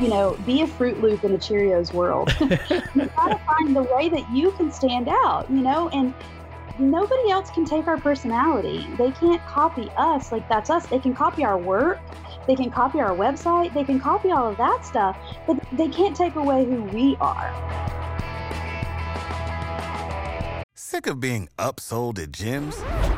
you know, be a Fruit Loop in a Cheerios world. you got to find the way that you can stand out, you know, and nobody else can take our personality. They can't copy us like that's us. They can copy our work, they can copy our website, they can copy all of that stuff, but they can't take away who we are. Sick of being upsold at gyms?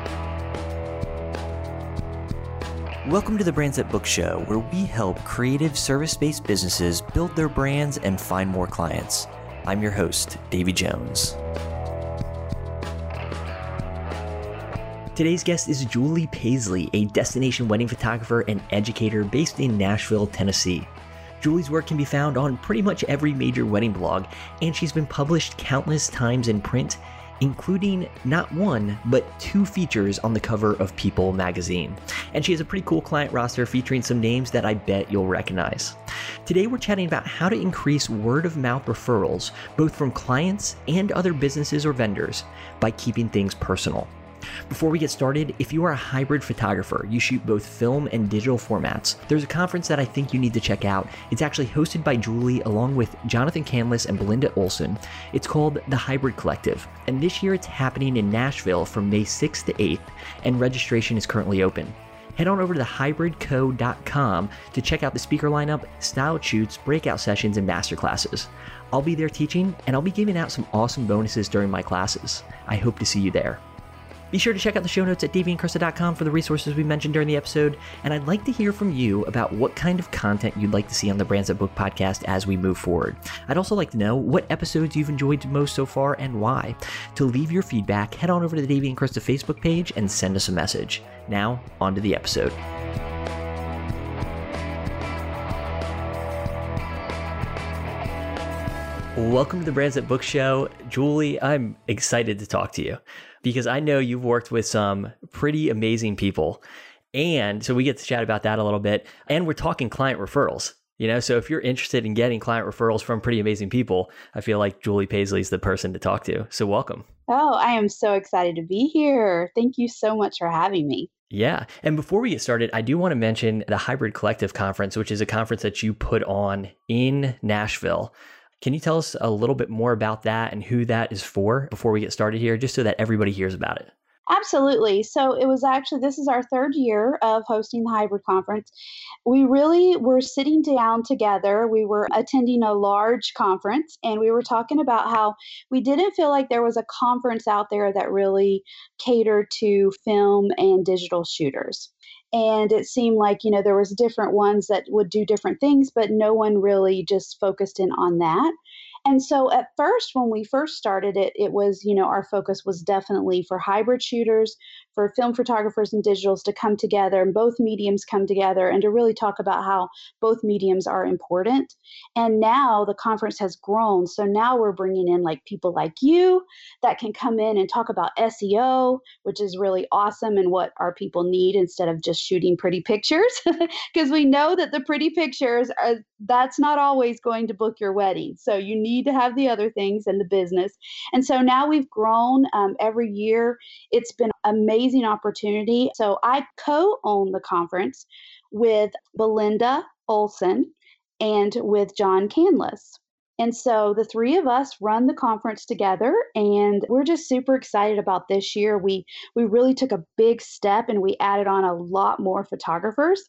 Welcome to the Brands That Book Show, where we help creative service based businesses build their brands and find more clients. I'm your host, Davey Jones. Today's guest is Julie Paisley, a destination wedding photographer and educator based in Nashville, Tennessee. Julie's work can be found on pretty much every major wedding blog, and she's been published countless times in print including not one, but two features on the cover of People magazine. And she has a pretty cool client roster featuring some names that I bet you'll recognize. Today, we're chatting about how to increase word of mouth referrals, both from clients and other businesses or vendors, by keeping things personal. Before we get started, if you are a hybrid photographer, you shoot both film and digital formats, there's a conference that I think you need to check out. It's actually hosted by Julie along with Jonathan Canlas and Belinda Olson. It's called The Hybrid Collective, and this year it's happening in Nashville from May 6th to 8th, and registration is currently open head on over to thehybridco.com to check out the speaker lineup, style shoots, breakout sessions, and masterclasses. I'll be there teaching, and I'll be giving out some awesome bonuses during my classes. I hope to see you there. Be sure to check out the show notes at daveyandkrista.com for the resources we mentioned during the episode, and I'd like to hear from you about what kind of content you'd like to see on the Brands That Book podcast as we move forward. I'd also like to know what episodes you've enjoyed most so far and why. To leave your feedback, head on over to the Davey and Krista Facebook page and send us a message. Now, on to the episode. Welcome to the Brands That Book Show. Julie, I'm excited to talk to you because I know you've worked with some pretty amazing people. And so we get to chat about that a little bit. And we're talking client referrals. You know, so if you're interested in getting client referrals from pretty amazing people, I feel like Julie Paisley is the person to talk to. So welcome. Oh, I am so excited to be here. Thank you so much for having me. Yeah. And before we get started, I do want to mention the Hybrid Collective Conference, which is a conference that you put on in Nashville. Can you tell us a little bit more about that and who that is for before we get started here, just so that everybody hears about it? Absolutely. So it was actually, this is our third year of hosting the hybrid conference. We really were sitting down together. We were attending a large conference and we were talking about how we didn't feel like there was a conference out there that really catered to film and digital shooters and it seemed like you know there was different ones that would do different things but no one really just focused in on that and so at first, when we first started it, it was, you know, our focus was definitely for hybrid shooters, for film photographers and digitals to come together and both mediums come together and to really talk about how both mediums are important. And now the conference has grown. So now we're bringing in like people like you that can come in and talk about SEO, which is really awesome and what our people need instead of just shooting pretty pictures. Because we know that the pretty pictures are that's not always going to book your wedding. So you need to have the other things in the business. And so now we've grown um, every year. It's been amazing opportunity. So I co own the conference with Belinda Olson and with John Canlas. And so the three of us run the conference together and we're just super excited about this year. We we really took a big step and we added on a lot more photographers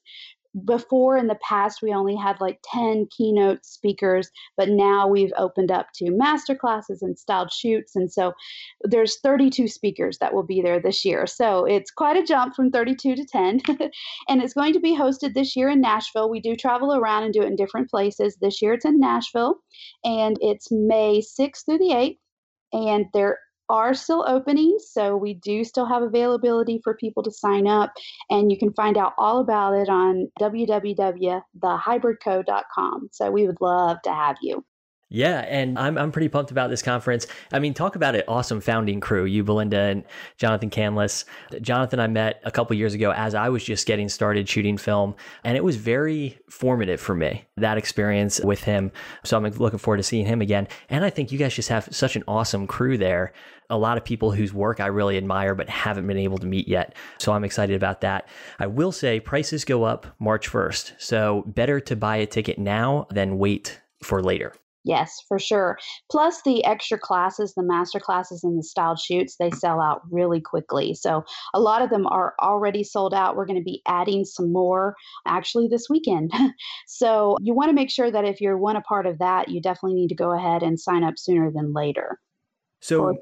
before in the past we only had like 10 keynote speakers but now we've opened up to master classes and styled shoots and so there's 32 speakers that will be there this year. So it's quite a jump from 32 to 10 and it's going to be hosted this year in nashville. We do travel around and do it in different places. This year it's in nashville and it's may 6th through the 8th and there are still opening, so we do still have availability for people to sign up, and you can find out all about it on www.thehybridco.com. So we would love to have you. Yeah, and I'm I'm pretty pumped about this conference. I mean, talk about an awesome founding crew. You, Belinda, and Jonathan Canlas. Jonathan, I met a couple years ago as I was just getting started shooting film, and it was very formative for me that experience with him. So I'm looking forward to seeing him again. And I think you guys just have such an awesome crew there. A lot of people whose work I really admire, but haven't been able to meet yet. So I'm excited about that. I will say prices go up March 1st. So better to buy a ticket now than wait for later. Yes, for sure. Plus the extra classes, the master classes and the styled shoots, they sell out really quickly. So a lot of them are already sold out. We're going to be adding some more actually this weekend. so you want to make sure that if you want a part of that, you definitely need to go ahead and sign up sooner than later. So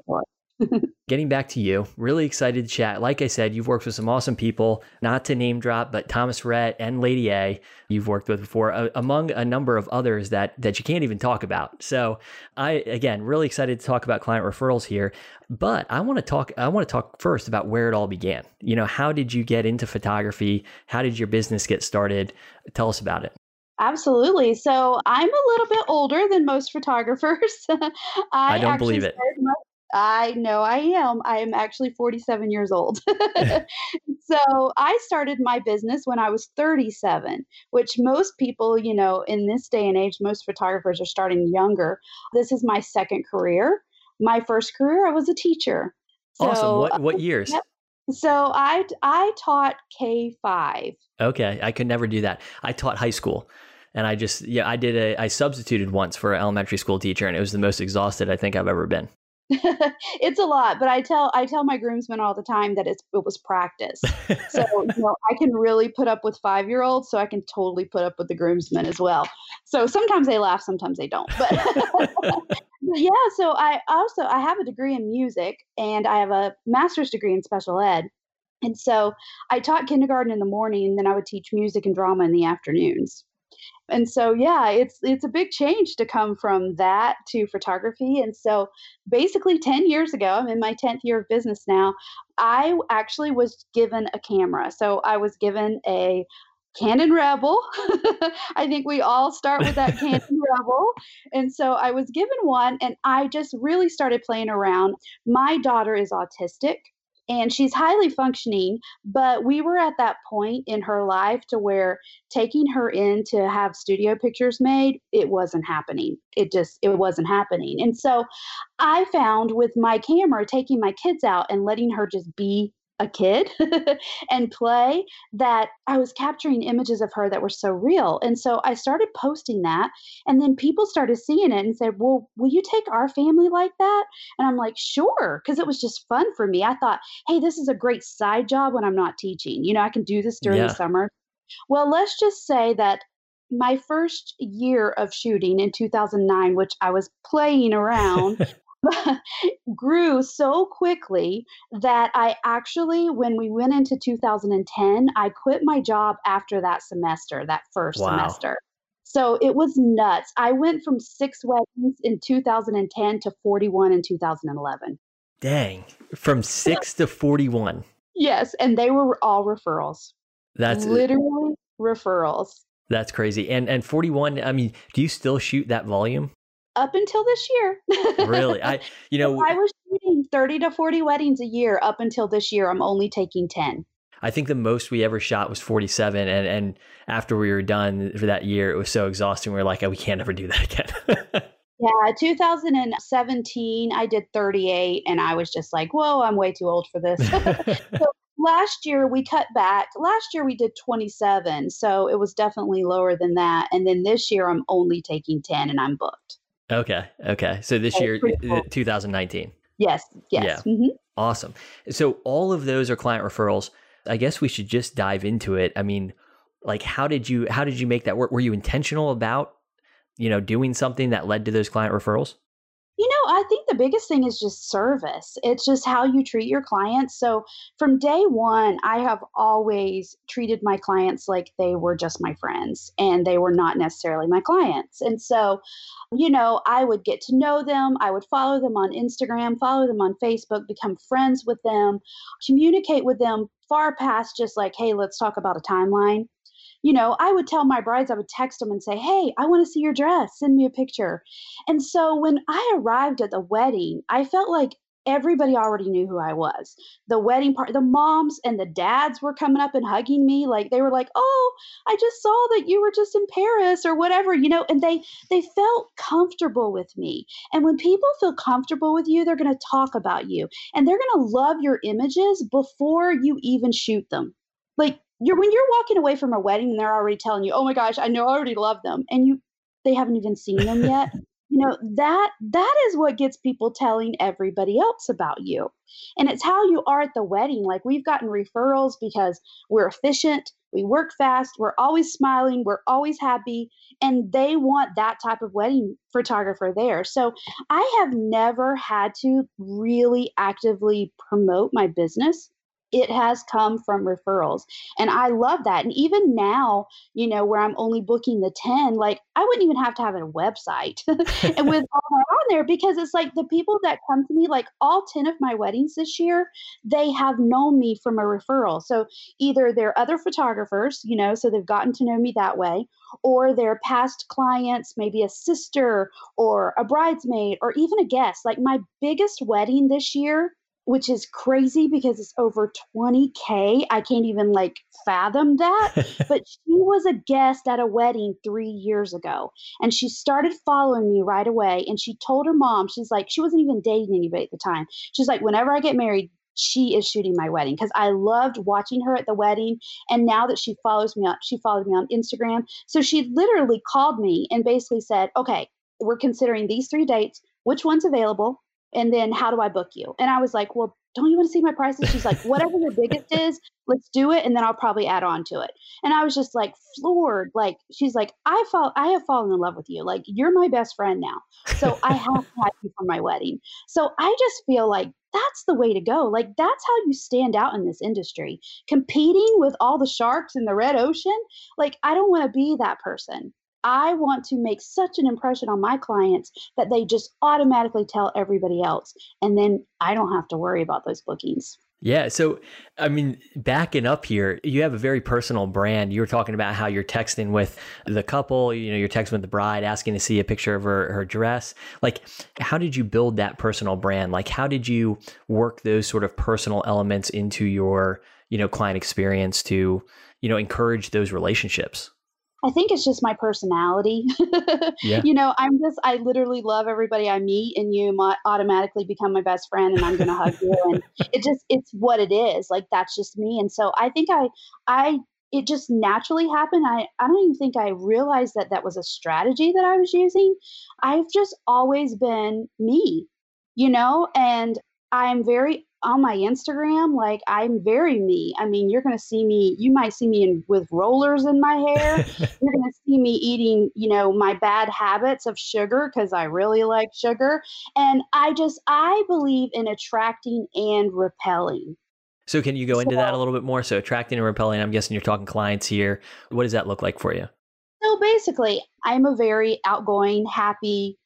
Getting back to you, really excited to chat. Like I said, you've worked with some awesome people, not to name drop, but Thomas Rhett and Lady A, you've worked with before, uh, among a number of others that that you can't even talk about. So, I again really excited to talk about client referrals here, but I want to talk. I want to talk first about where it all began. You know, how did you get into photography? How did your business get started? Tell us about it. Absolutely. So I'm a little bit older than most photographers. I, I, don't believe it. My, I know I am. I am actually 47 years old. so I started my business when I was 37, which most people, you know, in this day and age, most photographers are starting younger. This is my second career. My first career, I was a teacher. So, awesome. What, what uh, years? So I I taught K five. Okay, I could never do that. I taught high school, and I just yeah I did a I substituted once for an elementary school teacher, and it was the most exhausted I think I've ever been. it's a lot, but I tell I tell my groomsmen all the time that it's it was practice. so you know, I can really put up with five year olds, so I can totally put up with the groomsmen as well. So sometimes they laugh, sometimes they don't. But yeah, so I also I have a degree in music and I have a master's degree in special ed. And so I taught kindergarten in the morning, and then I would teach music and drama in the afternoons and so yeah it's it's a big change to come from that to photography and so basically 10 years ago i'm in my 10th year of business now i actually was given a camera so i was given a Canon Rebel. I think we all start with that Canon Rebel. And so I was given one and I just really started playing around. My daughter is autistic and she's highly functioning but we were at that point in her life to where taking her in to have studio pictures made it wasn't happening. It just it wasn't happening. And so i found with my camera taking my kids out and letting her just be a kid and play that I was capturing images of her that were so real. And so I started posting that. And then people started seeing it and said, Well, will you take our family like that? And I'm like, Sure, because it was just fun for me. I thought, Hey, this is a great side job when I'm not teaching. You know, I can do this during yeah. the summer. Well, let's just say that my first year of shooting in 2009, which I was playing around, grew so quickly that I actually, when we went into 2010, I quit my job after that semester, that first wow. semester. So it was nuts. I went from six weddings in 2010 to 41 in 2011. Dang, from six to 41. Yes, and they were all referrals. That's uh literally referrals. That's crazy. And and 41, I mean, do you still shoot that volume? Up until this year. really? I you know I was shooting 30 to 40 weddings a year up until this year. I'm only taking 10. I think the most we ever shot was 47 and and after we were done for that year it was so exhausting we were like oh, we can't ever do that again. yeah, 2017 I did 38 and I was just like, "Whoa, I'm way too old for this." so last year we cut back. Last year we did 27, so it was definitely lower than that. And then this year I'm only taking 10 and I'm booked. Okay. Okay. So this year, cool. 2019. Yes. Yes. Yeah. Mm-hmm. Awesome. So all of those are client referrals. I guess we should just dive into it. I mean, like, how did you how did you make that work? Were you intentional about, you know, doing something that led to those client referrals? You know, I think the biggest thing is just service. It's just how you treat your clients. So from day one, I have always treated my clients like they were just my friends and they were not necessarily my clients. And so, you know, I would get to know them. I would follow them on Instagram, follow them on Facebook, become friends with them, communicate with them far past just like, hey, let's talk about a timeline you know, I would tell my brides, I would text them and say, Hey, I want to see your dress. Send me a picture. And so when I arrived at the wedding, I felt like everybody already knew who I was. The wedding part, the moms and the dads were coming up and hugging me like they were like, "Oh, I just saw that you were just in Paris or whatever," you know, and they they felt comfortable with me. And when people feel comfortable with you, they're going to talk about you and they're going to love your images before you even shoot them. Like you're when you're walking away from a wedding and they're already telling you, "Oh my gosh, I know I already love them." And you they haven't even seen them yet you know that that is what gets people telling everybody else about you and it's how you are at the wedding like we've gotten referrals because we're efficient we work fast we're always smiling we're always happy and they want that type of wedding photographer there so i have never had to really actively promote my business it has come from referrals. And I love that. And even now, you know, where I'm only booking the 10, like I wouldn't even have to have a website and with all that on there because it's like the people that come to me, like all 10 of my weddings this year, they have known me from a referral. So either they're other photographers, you know, so they've gotten to know me that way, or they're past clients, maybe a sister or a bridesmaid or even a guest. Like my biggest wedding this year which is crazy because it's over 20k. I can't even like fathom that. but she was a guest at a wedding 3 years ago and she started following me right away and she told her mom, she's like she wasn't even dating anybody at the time. She's like whenever I get married, she is shooting my wedding because I loved watching her at the wedding. And now that she follows me on, she followed me on Instagram. So she literally called me and basically said, okay, we're considering these three dates. Which one's available? And then how do I book you? And I was like, well, don't you want to see my prices? She's like, whatever your biggest is, let's do it, and then I'll probably add on to it. And I was just like floored. Like she's like, I fall, I have fallen in love with you. Like you're my best friend now, so I have to have you for my wedding. So I just feel like that's the way to go. Like that's how you stand out in this industry, competing with all the sharks in the red ocean. Like I don't want to be that person. I want to make such an impression on my clients that they just automatically tell everybody else. And then I don't have to worry about those bookings. Yeah. So, I mean, backing up here, you have a very personal brand. You were talking about how you're texting with the couple, you know, you're texting with the bride, asking to see a picture of her, her dress. Like, how did you build that personal brand? Like, how did you work those sort of personal elements into your, you know, client experience to, you know, encourage those relationships? I think it's just my personality. yeah. You know, I'm just, I literally love everybody I meet, and you might automatically become my best friend, and I'm going to hug you. And it just, it's what it is. Like, that's just me. And so I think I, I, it just naturally happened. I, I don't even think I realized that that was a strategy that I was using. I've just always been me, you know, and I'm very on my Instagram, like I'm very me. I mean, you're going to see me, you might see me in, with rollers in my hair. you're going to see me eating, you know, my bad habits of sugar because I really like sugar. And I just, I believe in attracting and repelling. So, can you go into that a little bit more? So, attracting and repelling, I'm guessing you're talking clients here. What does that look like for you? So, basically, I'm a very outgoing, happy,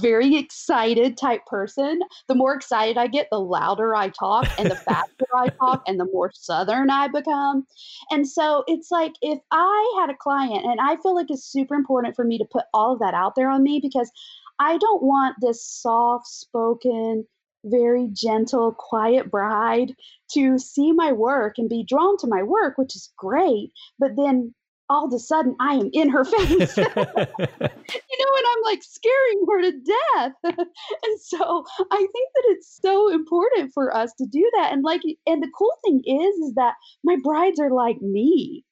very excited type person. The more excited I get, the louder I talk and the faster I talk and the more southern I become. And so it's like if I had a client, and I feel like it's super important for me to put all of that out there on me because I don't want this soft spoken, very gentle, quiet bride to see my work and be drawn to my work, which is great, but then all of a sudden I am in her face. you know, and I'm like scaring her to death. and so I think that it's so important for us to do that. And like and the cool thing is is that my brides are like me.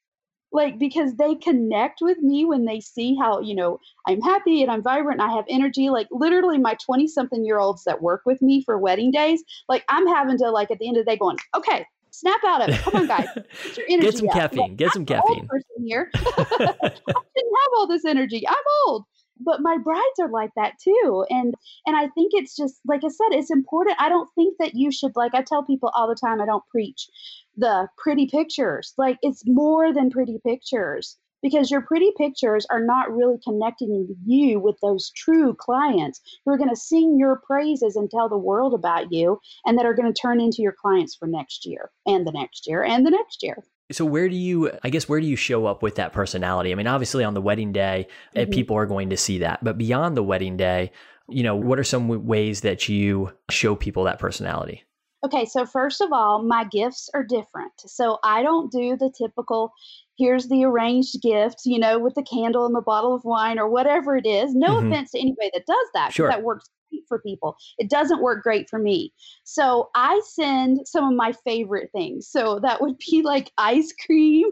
Like because they connect with me when they see how, you know, I'm happy and I'm vibrant and I have energy. Like literally my 20 something year olds that work with me for wedding days, like I'm having to like at the end of the day going, okay, Snap out of it. Come on, guys. Get, your energy Get some caffeine. Get some caffeine. person here. I shouldn't have all this energy. I'm old but my brides are like that too and and i think it's just like i said it's important i don't think that you should like i tell people all the time i don't preach the pretty pictures like it's more than pretty pictures because your pretty pictures are not really connecting you with those true clients who are going to sing your praises and tell the world about you and that are going to turn into your clients for next year and the next year and the next year. So where do you I guess where do you show up with that personality? I mean obviously on the wedding day eh, mm-hmm. people are going to see that. But beyond the wedding day, you know, what are some ways that you show people that personality? Okay, so first of all, my gifts are different. So I don't do the typical here's the arranged gift, you know, with the candle and the bottle of wine or whatever it is. No mm-hmm. offense to anybody that does that. Sure. That works great for people. It doesn't work great for me. So I send some of my favorite things. So that would be like ice cream.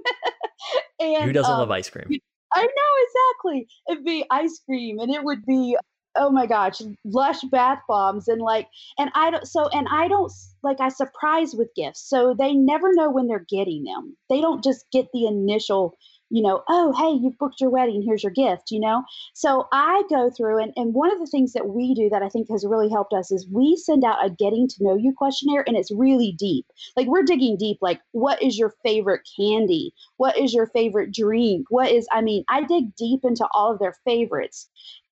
and who doesn't um, love ice cream? I know exactly. It'd be ice cream and it would be oh my gosh, lush bath bombs and like and I don't so and I don't like I surprise with gifts. So they never know when they're getting them. They don't just get the initial, you know, oh hey, you've booked your wedding, here's your gift, you know? So I go through and, and one of the things that we do that I think has really helped us is we send out a getting to know you questionnaire and it's really deep. Like we're digging deep, like what is your favorite candy? What is your favorite drink? What is I mean, I dig deep into all of their favorites.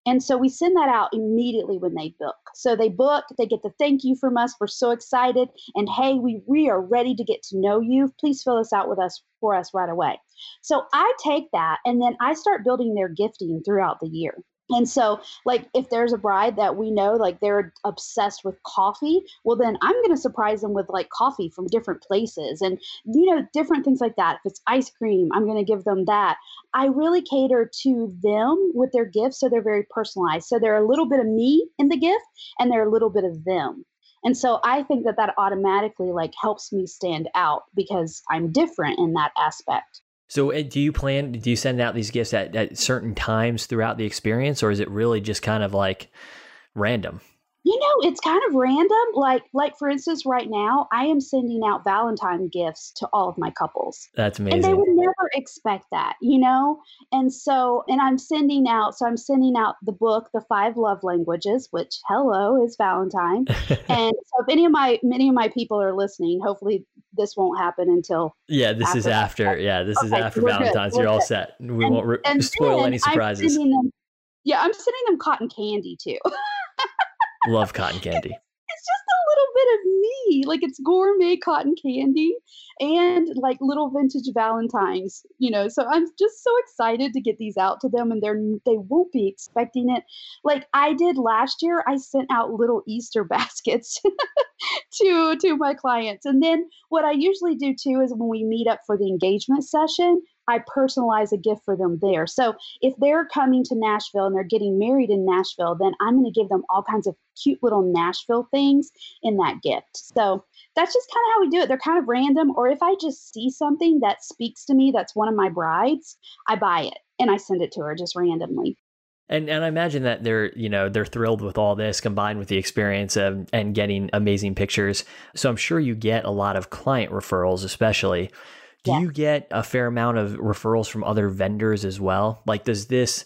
And so we send that out immediately when they book. So they book, they get the thank you from us. We're so excited. And hey, we, we are ready to get to know you. Please fill this out with us for us right away. So I take that and then I start building their gifting throughout the year. And so, like, if there's a bride that we know, like, they're obsessed with coffee, well, then I'm going to surprise them with like coffee from different places and, you know, different things like that. If it's ice cream, I'm going to give them that. I really cater to them with their gifts. So they're very personalized. So they're a little bit of me in the gift and they're a little bit of them. And so I think that that automatically like helps me stand out because I'm different in that aspect. So, eh, do you plan? Do you send out these gifts at, at certain times throughout the experience, or is it really just kind of like random? You know, it's kind of random. Like, like for instance, right now, I am sending out Valentine gifts to all of my couples. That's amazing. And they would never expect that, you know. And so, and I'm sending out. So I'm sending out the book, The Five Love Languages, which hello is Valentine. and so, if any of my many of my people are listening, hopefully this won't happen until. Yeah, this after is after. Yeah, this okay, is after Valentine's. You're good. all set. We and, won't re- spoil any surprises. Them, yeah, I'm sending them cotton candy too. Love cotton candy. Little bit of me. Like it's gourmet cotton candy and like little vintage Valentines, you know. So I'm just so excited to get these out to them and they're they won't be expecting it. Like I did last year, I sent out little Easter baskets to to my clients. And then what I usually do too is when we meet up for the engagement session, I personalize a gift for them there. So if they're coming to Nashville and they're getting married in Nashville, then I'm going to give them all kinds of cute little Nashville things in that gift. So that's just kind of how we do it. They're kind of random. Or if I just see something that speaks to me, that's one of my brides, I buy it and I send it to her just randomly. And and I imagine that they're you know they're thrilled with all this combined with the experience of and getting amazing pictures. So I'm sure you get a lot of client referrals, especially. Do yeah. you get a fair amount of referrals from other vendors as well? Like, does this,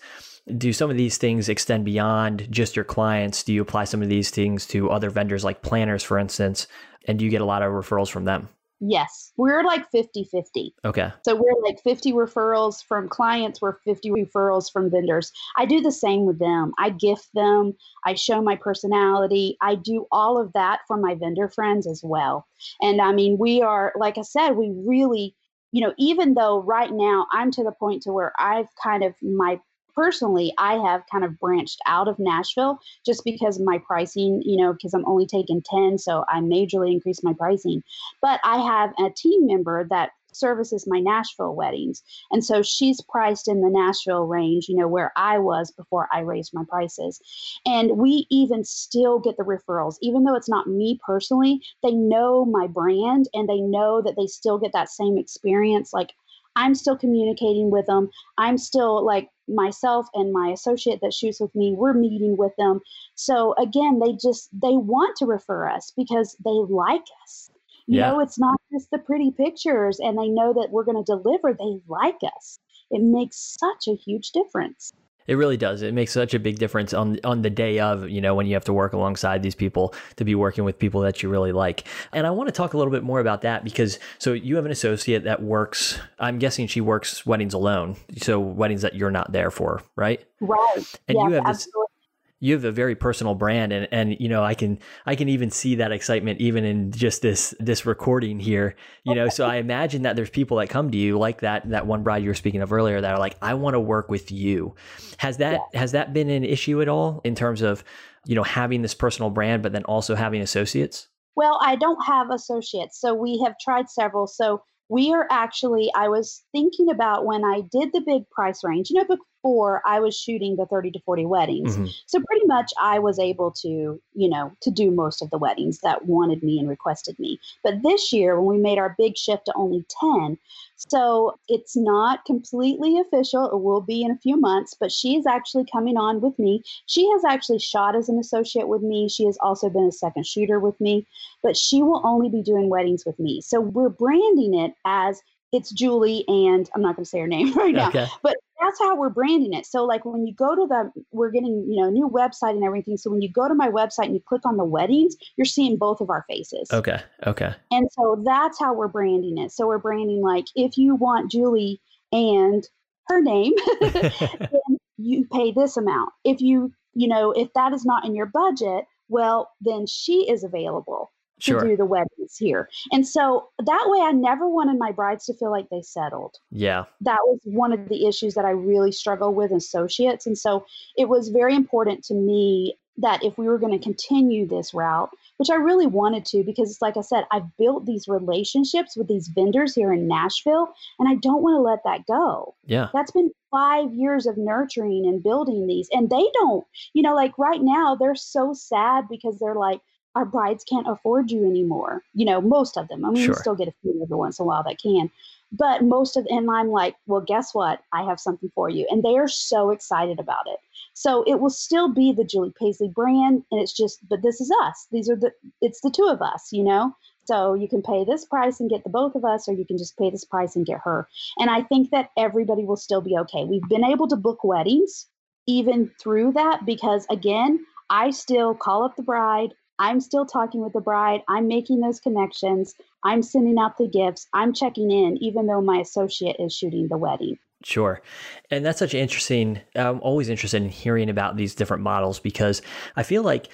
do some of these things extend beyond just your clients? Do you apply some of these things to other vendors like planners, for instance? And do you get a lot of referrals from them? Yes, we're like 50 50. Okay. So we're like 50 referrals from clients, we're 50 referrals from vendors. I do the same with them. I gift them, I show my personality, I do all of that for my vendor friends as well. And I mean, we are, like I said, we really you know, even though right now I'm to the point to where I've kind of my personally I have kind of branched out of Nashville just because my pricing, you know, because I'm only taking 10, so I majorly increased my pricing. But I have a team member that services my Nashville weddings. And so she's priced in the Nashville range, you know, where I was before I raised my prices. And we even still get the referrals, even though it's not me personally, they know my brand and they know that they still get that same experience. Like I'm still communicating with them. I'm still like myself and my associate that shoots with me, we're meeting with them. So again, they just they want to refer us because they like us. You yeah. know, it's not just the pretty pictures and they know that we're going to deliver. They like us. It makes such a huge difference. It really does. It makes such a big difference on on the day of, you know, when you have to work alongside these people to be working with people that you really like. And I want to talk a little bit more about that because so you have an associate that works, I'm guessing she works weddings alone. So weddings that you're not there for, right? Right. And yes, you have this absolutely. You have a very personal brand and and you know I can I can even see that excitement even in just this this recording here you know? So I imagine that there's people that come to you like that that one bride you were speaking of earlier that are like I want to work with you. Has that has that been an issue at all in terms of you know having this personal brand but then also having associates? Well, I don't have associates, so we have tried several. So we are actually, I was thinking about when I did the big price range, you know, before I was shooting the 30 to 40 weddings. Mhm. So pretty much I was able to, you know, to do most of the weddings that wanted me and requested me. But this year, when we made our big shift to only 10, so it's not completely official. It will be in a few months, but she is actually coming on with me. She has actually shot as an associate with me. She has also been a second shooter with me, but she will only be doing weddings with me. So we're branding it as it's Julie and I'm not going to say her name right now, okay but that's how we're branding it. So like when you go to the, we're getting, you know, a new website and everything. So when you go to my website and you click on the weddings, you're seeing both of our faces. okay okay And so that's how we're branding it. So we're branding like if you want Julie and her name, then you pay this amount. If you, you know, if that is not in your budget, well, then she is available to sure do the weddings here. And so that way I never wanted my brides to feel like they settled yeah that was one of the issues that I really struggle with in associates. And so it was very important to me that if we were going to continue this route, which I really wanted to, because it's like I said, I've built these relationships with these vendors here in Nashville, and I don't want to let that go. yeah That's been five years of nurturing and building these. And they don't, you know, like right now, they're so sad because they're like, our brides can't afford you anymore. You know, most of them. I mean, Sure. we still get a few every once in a while that can. But most of and I'm like, well, guess what? I have something for you. And they are so excited about it. So it will still be the Julie Paisley brand. And it's just, but this is us. These are the it's the two of us, you know? So you can pay this price and get the both of us, or you can just pay this price and get her. And I think that everybody will still be okay. We've been able to book weddings even through that because, again, I still call up the bride. I'm still talking with the bride. I'm making those connections. I'm sending out the gifts. I'm checking in, even though my associate is shooting the wedding. Sure. And that's such interesting. I'm always interested in hearing about these different models because I feel like,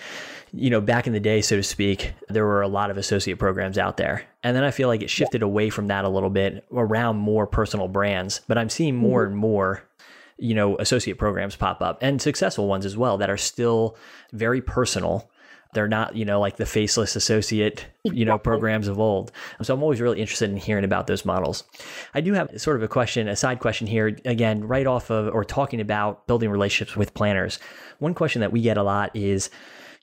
you know, back in the day, so to speak, there were a lot of associate programs out there. And then I feel like it shifted away from that a little bit around more personal brands. But I'm seeing mm-hmm. more and more, you know, associate programs pop up and successful ones as well that are still very personal. They're not, you know, like the faceless associate, you know, programs of old. So I'm always really interested in hearing about those models. I do have sort of a question, a side question here, again, right off of or talking about building relationships with planners. One question that we get a lot is,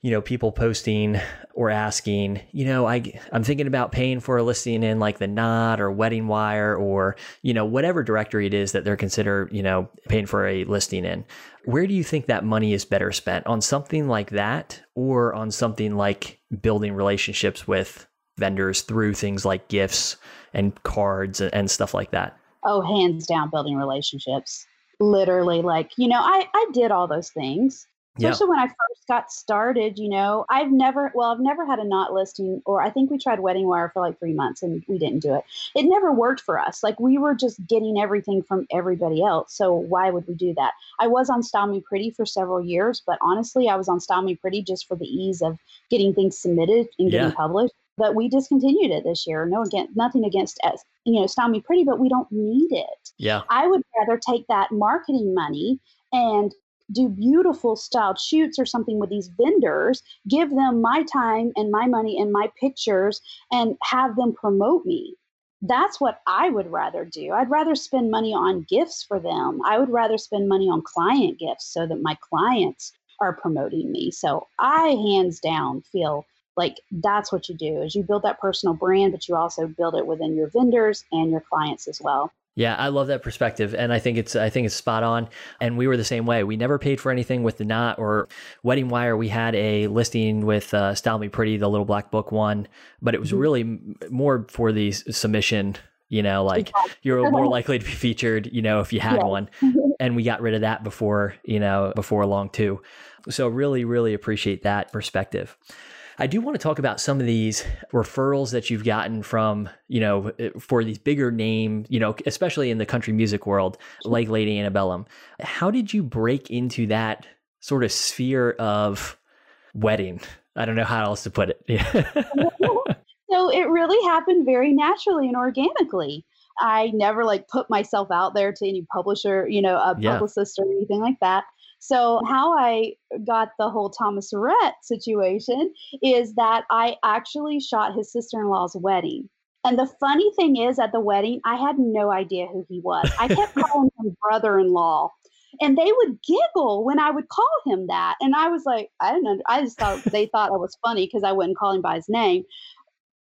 you know, people posting or asking, you know, I I'm thinking about paying for a listing in like the Knot or Wedding Wire or you know whatever directory it is that they're consider you know paying for a listing in. Where do you think that money is better spent on something like that or on something like building relationships with vendors through things like gifts and cards and, stuff like that? Oh, hands down, building relationships. Literally, like, you know, I, I did all those things. Yeah. Especially when I first got started, you know, I've never, well, I've never had a Knot listing, or I think we tried Wedding Wire for like three months and we didn't do it. It never worked for us. Like we were just getting everything from everybody else. So why would we do that? I was on Style Me Pretty for several years, but honestly, I was on Style Me Pretty just for the ease of getting things submitted and getting Yeah. published. But we discontinued it this year. No, again, nothing against us, you know, Style Me Pretty, but we don't need it. Yeah. I would rather take that marketing money and do beautiful styled shoots or something with these vendors, give them my time and my money and my pictures, and have them promote me. That's what I would rather do. I'd rather spend money on gifts for them. I would rather spend money on client gifts so that my clients are promoting me. So I hands down feel like that's what you do is you build that personal brand, but you also build it within your vendors and your clients as well. Yeah, I love that perspective, and I think it's I think it's spot on. And we were the same way. We never paid for anything with the Knot or Wedding Wire. We had a listing with uh, Style Me Pretty, the little black book one, but it was Mhm. really m- more for the submission You know, like you're more likely to be featured, you know, if you had yeah. one. And we got rid of that before, you know, before long too. So really, really appreciate that perspective. I do want to talk about some of these referrals that you've gotten from, you know, eh, for these bigger name, you know, especially in the country music world, like Lady Antebellum. How did you break into that sort of sphere of wedding? I don't know how else to put it. so it really happened very naturally and organically. I never like put myself out there to any publisher, you know, a yeah. publicist or anything like that. So, mm. how I got the whole Thomas Rhett situation is that I actually shot his sister in law's wedding. And the funny thing is, at the wedding, I had no idea who he was. I kept calling him brother in law. And they would giggle when I would call him that. And I was like, I don't know. I just thought they thought I was funny because I wouldn't call him by his name.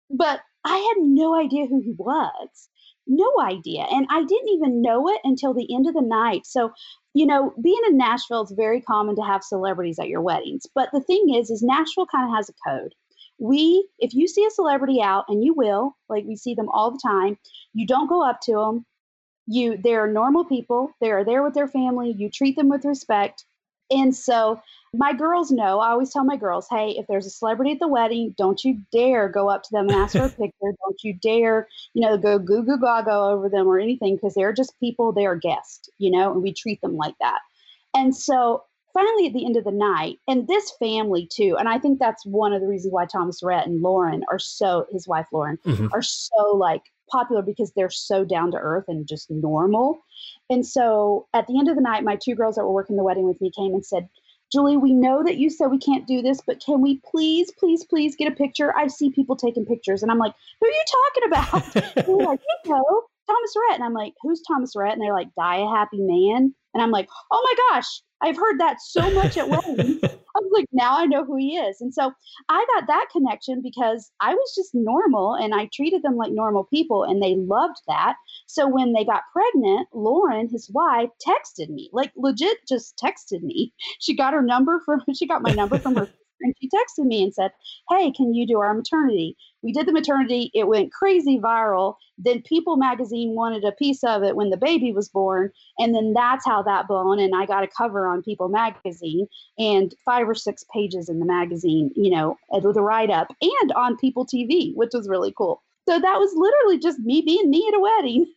But I had no idea who he was no idea. And I didn't even know it until the end of the night. So you know, being in Nashville, it's very common to have celebrities at your weddings. But the thing is, is Nashville kind of has a code. We, if you see a celebrity out, and you will, like we see them all the time, you don't go up to them. You, they're normal people. They are there with their family. You treat them with respect. And so my girls know, I always tell my girls, hey, if there's a celebrity at the wedding, don't you dare go up to them and ask for a picture. Don't you dare, you know, go goo goo gaga over them or anything because they're just people, they are guests, you know, and we treat them like that. And so finally at the end of the night, and this family too, and I think that's one of the reasons why Thomas Rhett and Lauren are so, his wife Lauren, mm-hmm. are so like popular because they're so down to earth and just normal. And so at the end of the night, my two girls that were working the wedding with me came and said, Julie, we know that you said we can't do this, but can we please, please, please get a picture? I see people taking pictures. And I'm like, who are you talking about? they're like, you know, Thomas Rhett. And I'm like, who's Thomas Rhett? And they're like, die a happy man. And I'm like, oh my gosh, I've heard that so much at weddings. Was like, now I know who he is. And so I got that connection because I was just normal and I treated them like normal people and they loved that. So when they got pregnant, Lauren, his wife, texted me, like legit just texted me. She got her number from, she got my number from her and she texted me and said, Hey, can you do our maternity? We did the maternity. It went crazy viral. Then People magazine wanted a piece of it when the baby was born. And then that's how that blown. And I got a cover on People magazine and five or six pages in the magazine, you know, with a write up and on People TV, which was really cool. So that was literally just me being me at a wedding.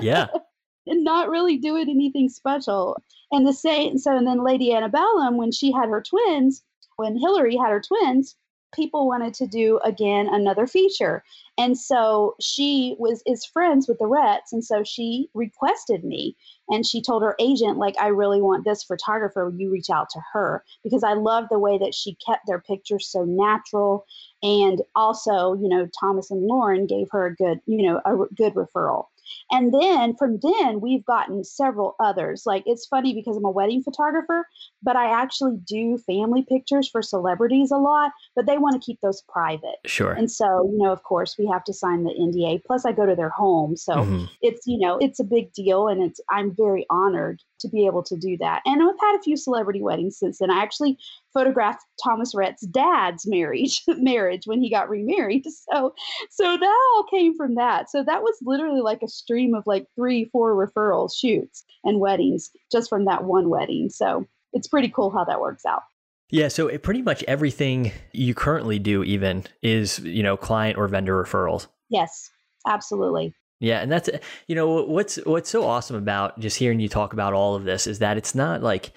Yeah. and not really doing anything special. And the same, so and then Lady Antebellum, when she had her twins, when Hillary had her twins, people wanted to do again another feature. And so she was is friends with the Rhetts, and so she requested me and she told her agent, like, I really want this photographer, you reach out to her because I love the way that she kept their pictures so natural. And also, you know, Thomas and Lauren gave her a good, you know, a good referral. And then from then, we've gotten several others. Like it's funny because I'm a wedding photographer, but I actually do family pictures for celebrities a lot, but they want to keep those private. Sure. And so, you know, of course, we have to sign the NDA. Plus, I go to their home. So mm-hmm. it's, you know, it's a big deal. And it's, I'm very honored to be able to do that. And I've had a few celebrity weddings since then. I actually photographed Thomas Rhett's dad's marriage marriage when he got remarried. So so that all came from that. So that was literally like a stream of like three, four referrals, shoots, and weddings just from that one wedding. So it's pretty cool how that works out. Yeah, so it, pretty much everything you currently do even is, you know, client or vendor referrals. Yes, absolutely. Yeah, and that's you know what's what's so awesome about just hearing you talk about all of this is that it's not like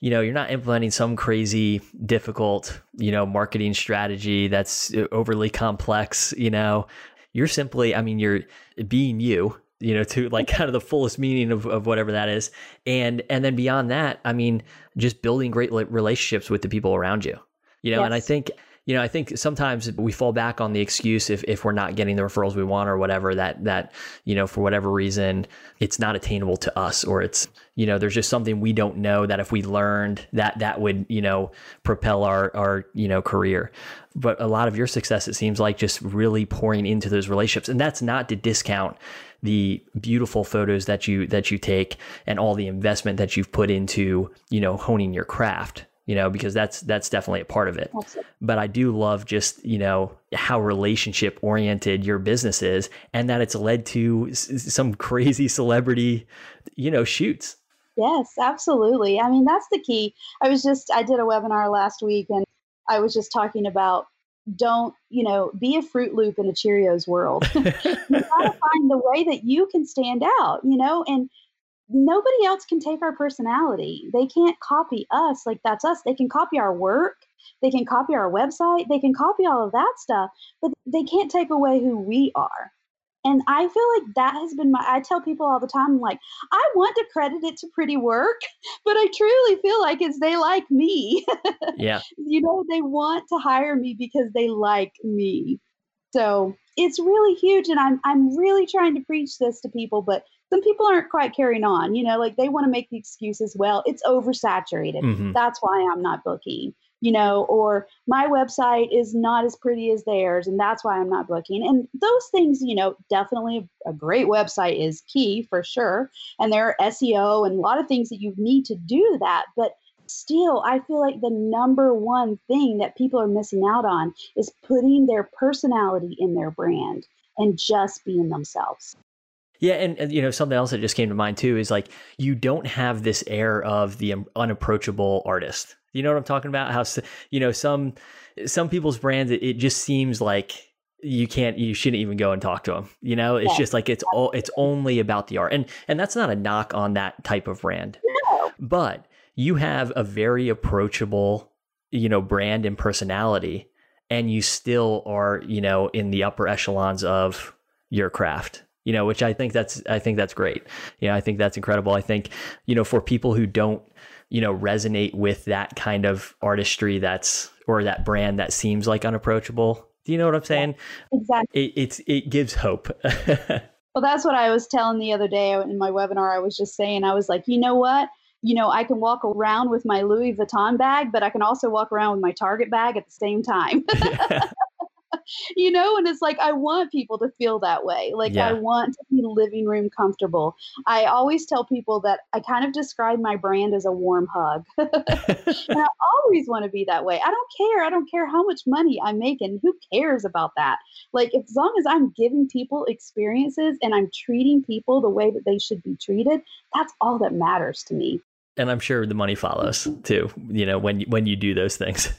you know you're not implementing some crazy difficult you know marketing strategy that's uh, overly complex you know? You're simply i mean you're being you you know to like kind of the fullest meaning of, of whatever that is. And and then beyond that i mean just building great relationships with the people around you you know? Yes. and i think you know, I think sometimes we fall back on the excuse if, if we're not getting the referrals we want or whatever that that you know for whatever reason it's not attainable to us or it's you know there's just something we don't know that if we learned that that would you know propel our our you know career. But a lot of your success it seems like just really pouring into those relationships, and that's not to discount the beautiful photos that you that you take and all the investment that you've put into you know honing your craft you know, because that's that's definitely a part of it. But I do love just, you know, how relationship oriented your business is and that it's led to s- some crazy celebrity you know shoots. Yes absolutely. I mean that's the key. I was just i did a webinar last week and i was just talking about don't you know be a fruit loop in a cheerios world. You gotta find the way that you can stand out you know and nobody else can take our personality they can't copy us like that's us they can copy our work they can copy our website, they can copy all of that stuff, but they can't take away who we are. And I feel like that has been my, I tell people all the time, like, I want to credit it to pretty work, but I truly feel like it's they like me. Yeah. you know, they want to hire me because they like me. So it's really huge. And I'm, I'm really trying to preach this to people, but some people aren't quite carrying on, you know, like they want to make the excuse as Well, it's oversaturated. Mm-hmm. That's why I'm not booking you know, or my website is not as pretty as theirs, and that's why I'm not booking. And those things, you know, definitely a great website is key for sure. And there are SEO and a lot of things that you need to do that. But still, I feel like the number one thing that people are missing out on is putting their personality in their brand and just being themselves. Yeah, and, and, you know something else that just came to mind too is like you don't have this air of the unapproachable artist. You know what I'm talking about? How you know some some people's brands it, it just seems like you can't you shouldn't even go and talk to them. You know, it's yeah. just like it's all it's only about the art, and and that's not a knock on that type of brand, no. but you have a very approachable you know brand and personality, and you still are you know in the upper echelons of your craft you know, which I think that's I think that's great. Yeah, I think that's incredible. I think, you know, for people who don't, you know, resonate with that kind of artistry that's or that brand that seems like unapproachable. Do you know what I'm saying? Yeah, exactly. It, it's it gives hope. well, that's what I was telling the other day in my webinar. I was just saying, I was like, you know what? you know, I can walk around with my Louis Vuitton bag, but I can also walk around with my Target bag at the same time. you know, and it's like I want people to feel that way. Like yeah. I want to be living room comfortable. I always tell people that I kind of describe my brand as a warm hug. and I always want to be that way. I don't care. I don't care how much money I'm making. Who cares about that? Like as long as I'm giving people experiences and I'm treating people the way that they should be treated, that's all that matters to me and I'm sure the money follows too. You know, when when you do those things.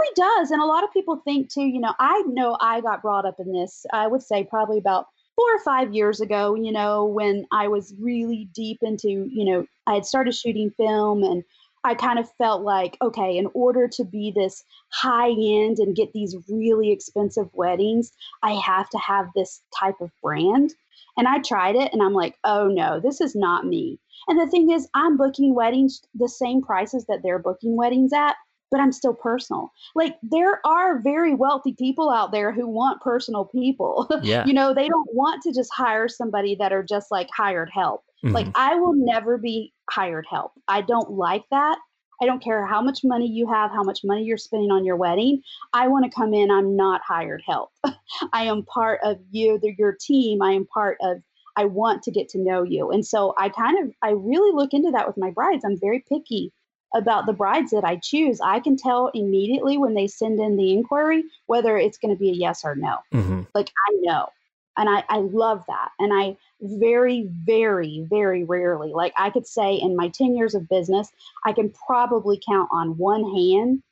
Really does. And a lot of people think too, you know, I know I got brought up in this, I would say probably about four or five years ago, you know, when I was really deep into, you know, I had started shooting film and I kind of felt like, okay, in order to be this high end and get these really expensive weddings, I have to have this type of brand. And I tried it and I'm like, oh no, this is not me. And the thing is, I'm booking weddings the same prices that they're booking weddings at but I'm still personal. Like there are very wealthy people out there who want personal people. Yeah. you know, they don't want to just hire somebody that are just like hired help. Mm-hmm. Like I will never be hired help. I don't like that. I don't care how much money you have, how much money you're spending on your wedding. I want to come in. I'm not hired help. I am part of you, the, your team. I am part of. I want to get to know you, and so I kind of I really look into that with my brides. I'm very picky about the brides that I choose, I can tell immediately when they send in the inquiry whether it's going to be a yes or no. Mm-hmm. Like I know. And I, I love that. And I very, very, very rarely, like I could say in my 10 years of business, I can probably count on one hand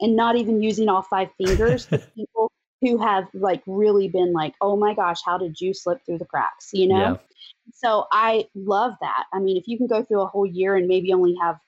and not even using all five fingers the people who have like really been like, oh my gosh, how did you slip through the cracks? You know? Yeah. So I love that. I mean, if you can go through a whole year and maybe only have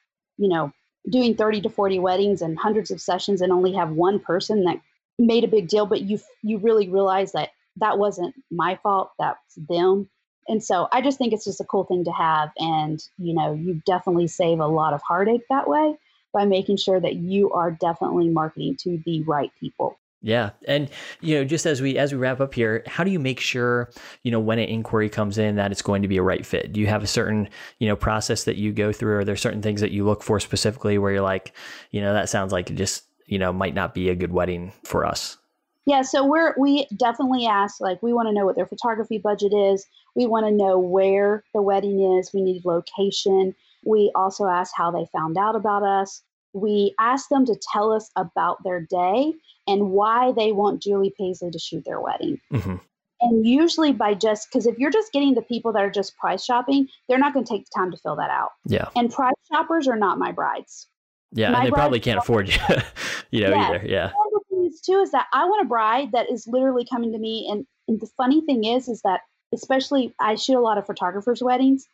you know, doing 30 to 40 weddings and hundreds of sessions and only have one person that made a big deal, but you you really realize that that wasn't my fault, that's them. And so I just think it's just a cool thing to have and, you know, you definitely save a lot of heartache that way by making sure that you are definitely marketing to the right people. Yeah. And you know, just as we as we wrap up here, how do you make sure, you know, when an inquiry comes in that it's going to be a right fit? Do you have a certain, you know, process that you go through or are there certain things that you look for specifically where you're like, you know, that sounds like it just, you know, might not be a good wedding for us? Yeah, so we're we definitely ask like we want to know what their photography budget is. We want to know where the wedding is. We need location. We also ask how they found out about us we ask them to tell us about their day and why they want Julie Paisley to shoot their wedding. Mm-hmm. And usually, by just because if you're just getting the people that are just price shopping, they're not going to take the time to fill that out. Yeah. And price shoppers are not my brides. Yeah, my and they probably can't afford you, you know, either. Yeah. One of the things too is that I want a bride that is literally coming to me, and, and the funny thing is, is that especially I shoot a lot of photographers' weddings,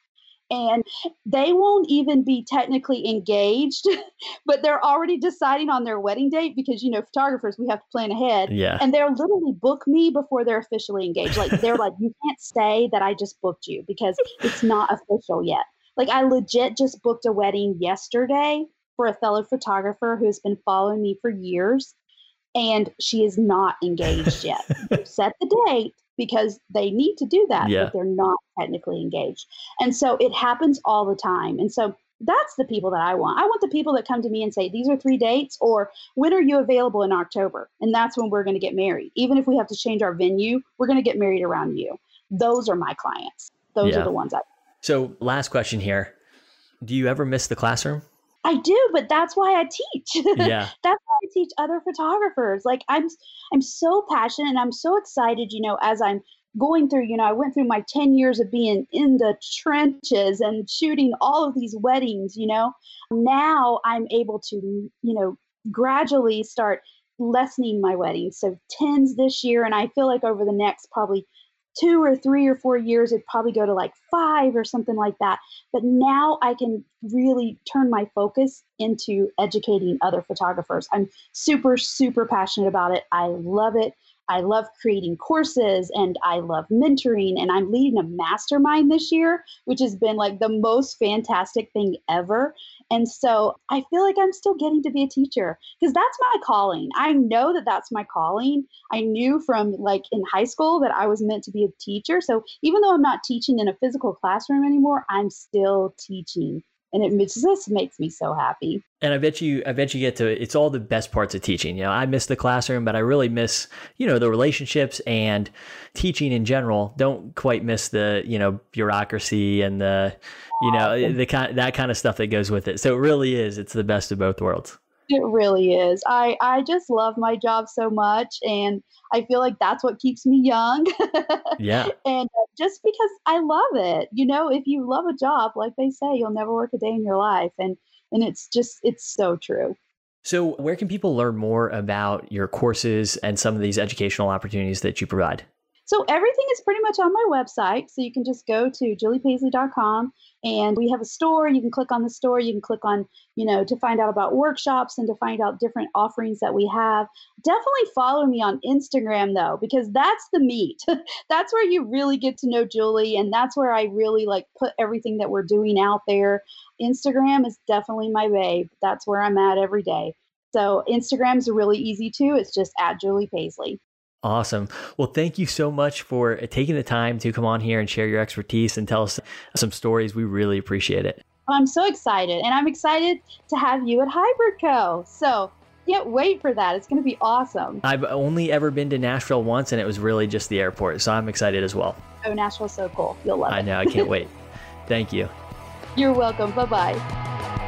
and they won't even be technically engaged, but they're already deciding on their wedding date because you know photographers we have to plan ahead. Yeah. And they're literally book me before they're officially engaged. Like they're like, you can't say that I just booked you because it's not official yet. Like I legit just booked a wedding yesterday for a fellow photographer who's been following me for years and she is not engaged yet. set the date because they need to do that, yeah. but they're not technically engaged. And so it happens all the time. And so that's the people that I want. I want the people that come to me and say, These are three dates, or when are you available in October? And that's when we're going to get married. Even if we have to change our venue, we're going to get married around you. Those are my clients. Those yeah. are the ones I. So, last question here Do you ever miss the classroom? I do, but that's why I teach. Yeah. that's why I teach other photographers. Like I'm I'm so passionate and I'm so excited, you know, as I'm going through, you know, I went through my 10 years of being in the trenches and shooting all of these weddings, you know. Now I'm able to, you know, gradually start lessening my weddings. So 10s this year and I feel like over the next probably two or three or four years, it'd probably go to like five or something like that. But now I can really turn my focus into educating other photographers. I'm super, super passionate about it. I love it. I love creating courses and I love mentoring. And I'm leading a mastermind this year, which has been like the most fantastic thing ever. And so I feel like I'm still getting to be a teacher because that's my calling. I know that that's my calling. I knew from like in high school that I was meant to be a teacher. So even though I'm not teaching in a physical classroom anymore, I'm still teaching and it just makes me so happy. And I bet you, I bet you get to it's all the best parts of teaching. You know, I miss the classroom, but I really miss you know the relationships and teaching in general. Don't quite miss the you know bureaucracy and the you know the kind that kind of stuff that goes with it. So it really is. It's the best of both worlds. It really is. I I just love my job so much, and I feel like that's what keeps me young. yeah. And uh, just because I love it, you know, if you love a job, like they say, you'll never work a day in your life, and and it's just it's so true. So, where can people learn more about your courses and some of these educational opportunities that you provide? So everything is pretty much on my website. So you can just go to juliepaisley.com and we have a store. You can click on the store. You can click on, you know, to find out about workshops and to find out different offerings that we have. Definitely follow me on Instagram though, because that's the meat. that's where you really get to know Julie. And that's where I really like put everything that we're doing out there. Instagram is definitely my babe. That's where I'm at every day. So Instagram's really easy too. It's just at Julie Paisley. Awesome. Well, thank you so much for taking the time to come on here and share your expertise and tell us some stories. We really appreciate it. I'm so excited, and I'm excited to have you at Hybrid Co. So can't wait for that. It's going to be awesome. I've only ever been to Nashville once, and it was really just the airport. So I'm excited as well. Oh, Nashville's so cool. You'll love I it. I know. I can't wait. Thank you. You're welcome. Bye bye.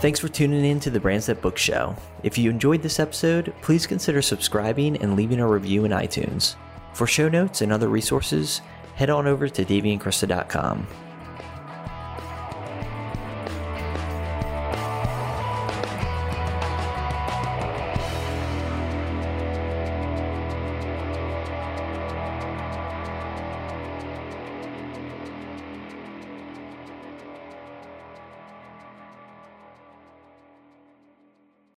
Thanks for tuning in to the Brands That Book Show. If you enjoyed this episode, please consider subscribing and leaving a review in iTunes. For show notes and other resources, head on over to daveyandkrista.com.